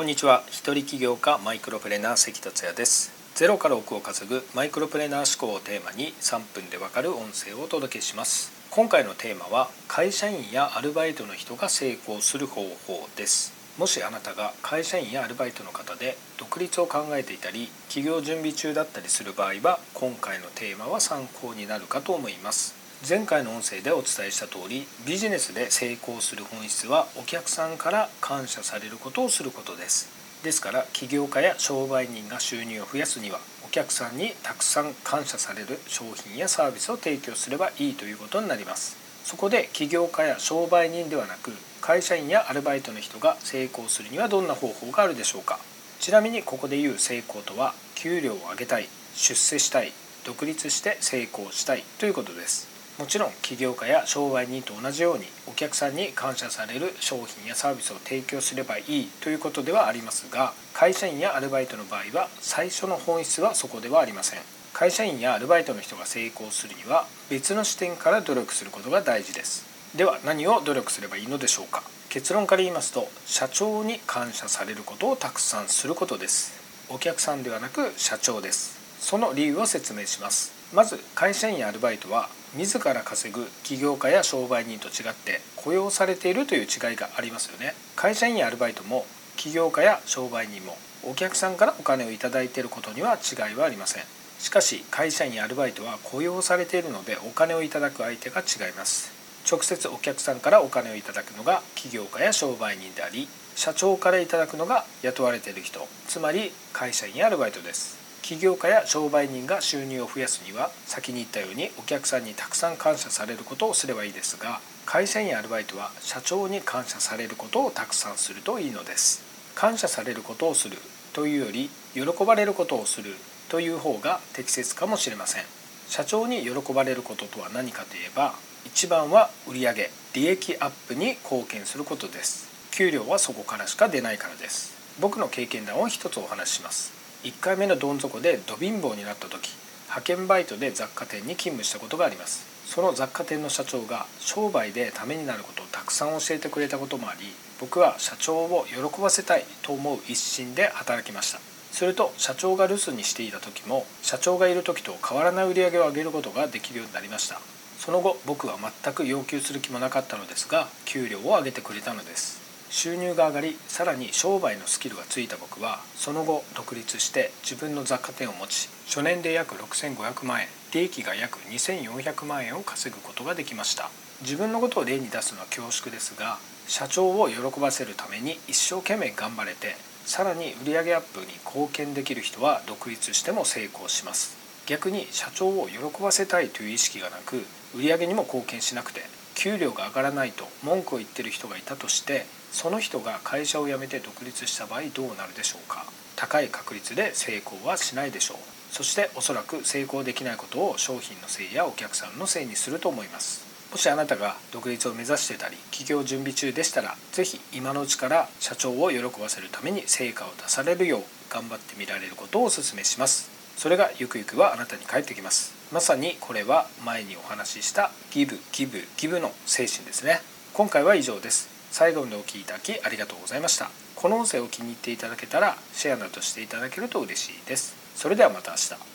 こんにちは。一人起業家マイクロプレーナー関達也です。ゼロから億を稼ぐマイクロプレーナー思考をテーマに3分でわかる音声をお届けします。今回のテーマは会社員やアルバイトの人が成功する方法です。もしあなたが会社員やアルバイトの方で独立を考えていたり起業準備中だったりする場合は今回のテーマは参考になるかと思います。前回の音声でお伝えした通りビジネスで成功する本質はお客さんから感謝されることをすることです。ですから起業家や商売人が収入を増やすにはお客さんにたくさん感謝される商品やサービスを提供すればいいということになります。そこで起業家や商売人ではなく会社員やアルバイトの人が成功するにはどんな方法があるでしょうか。ちなみにここで言う成功とは給料を上げたい出世したい独立して成功したいということです。もちろん起業家や商売人と同じようにお客さんに感謝される商品やサービスを提供すればいいということではありますが会社員やアルバイトの場合は最初の本質はそこではありません。会社員やアルバイトの人が成功するには別の視点から努力することが大事です。では何を努力すればいいのでしょうか。結論から言いますと社長に感謝されることをたくさんすることです。お客さんではなく社長です。その理由を説明します。まず会社員やアルバイトは自ら稼ぐ起業家や商売人と違って雇用されているという違いがありますよね。会社員やアルバイトも起業家や商売人もお客さんからお金を頂いていることには違いはありません。しかし会社員やアルバイトは雇用されているのでお金をいただく相手が違います。直接お客さんからお金をいただくのが起業家や商売人であり社長からいただくのが雇われている人。つまり会社員やアルバイトです。起業家や商売人が収入を増やすには先に言ったようにお客さんにたくさん感謝されることをすればいいですが会社員やアルバイトは社長に感謝されることをたくさんするといいのです。感謝されることをするというより喜ばれることをするという方が適切かもしれません。社長に喜ばれることとは何かといえば一番は売上利益アップに貢献することです。給料はそこからしか出ないからです。僕の経験談を一つお話しします。1回目のどん底でど貧乏になった時派遣バイトで雑貨店に勤務したことがあります。その雑貨店の社長が商売でためになることをたくさん教えてくれたこともあり僕は社長を喜ばせたいと思う一心で働きました。すると社長が留守にしていた時も社長がいる時と変わらない売り上げを上げることができるようになりました。その後僕は全く要求する気もなかったのですが給料を上げてくれたのです。収入が上がりさらに商売のスキルがついた僕はその後独立して自分の雑貨店を持ち初年で約6500万円利益が約2400万円を稼ぐことができました。自分のことを例に出すのは恐縮ですが社長を喜ばせるために一生懸命頑張れてさらに売上アップに貢献できる人は独立しても成功します。逆に社長を喜ばせたいという意識がなく売上にも貢献しなくて給料が上がらないと文句を言ってる人がいたとしてその人が会社を辞めて独立した場合どうなるでしょうか？高い確率で成功はしないでしょう。そしておそらく成功できないことを商品のせいやお客さんのせいにすると思います。もしあなたが独立を目指してたり起業準備中でしたら是非今のうちから社長を喜ばせるために成果を出されるよう頑張ってみられることをお勧めします。それがゆくゆくはあなたに返ってきます。まさにこれは前にお話ししたギブギブギブの精神ですね。今回は以上です。最後までお聴きいただきありがとうございました。この音声を気に入っていただけたらシェアなどしていただけると嬉しいです。それではまた明日。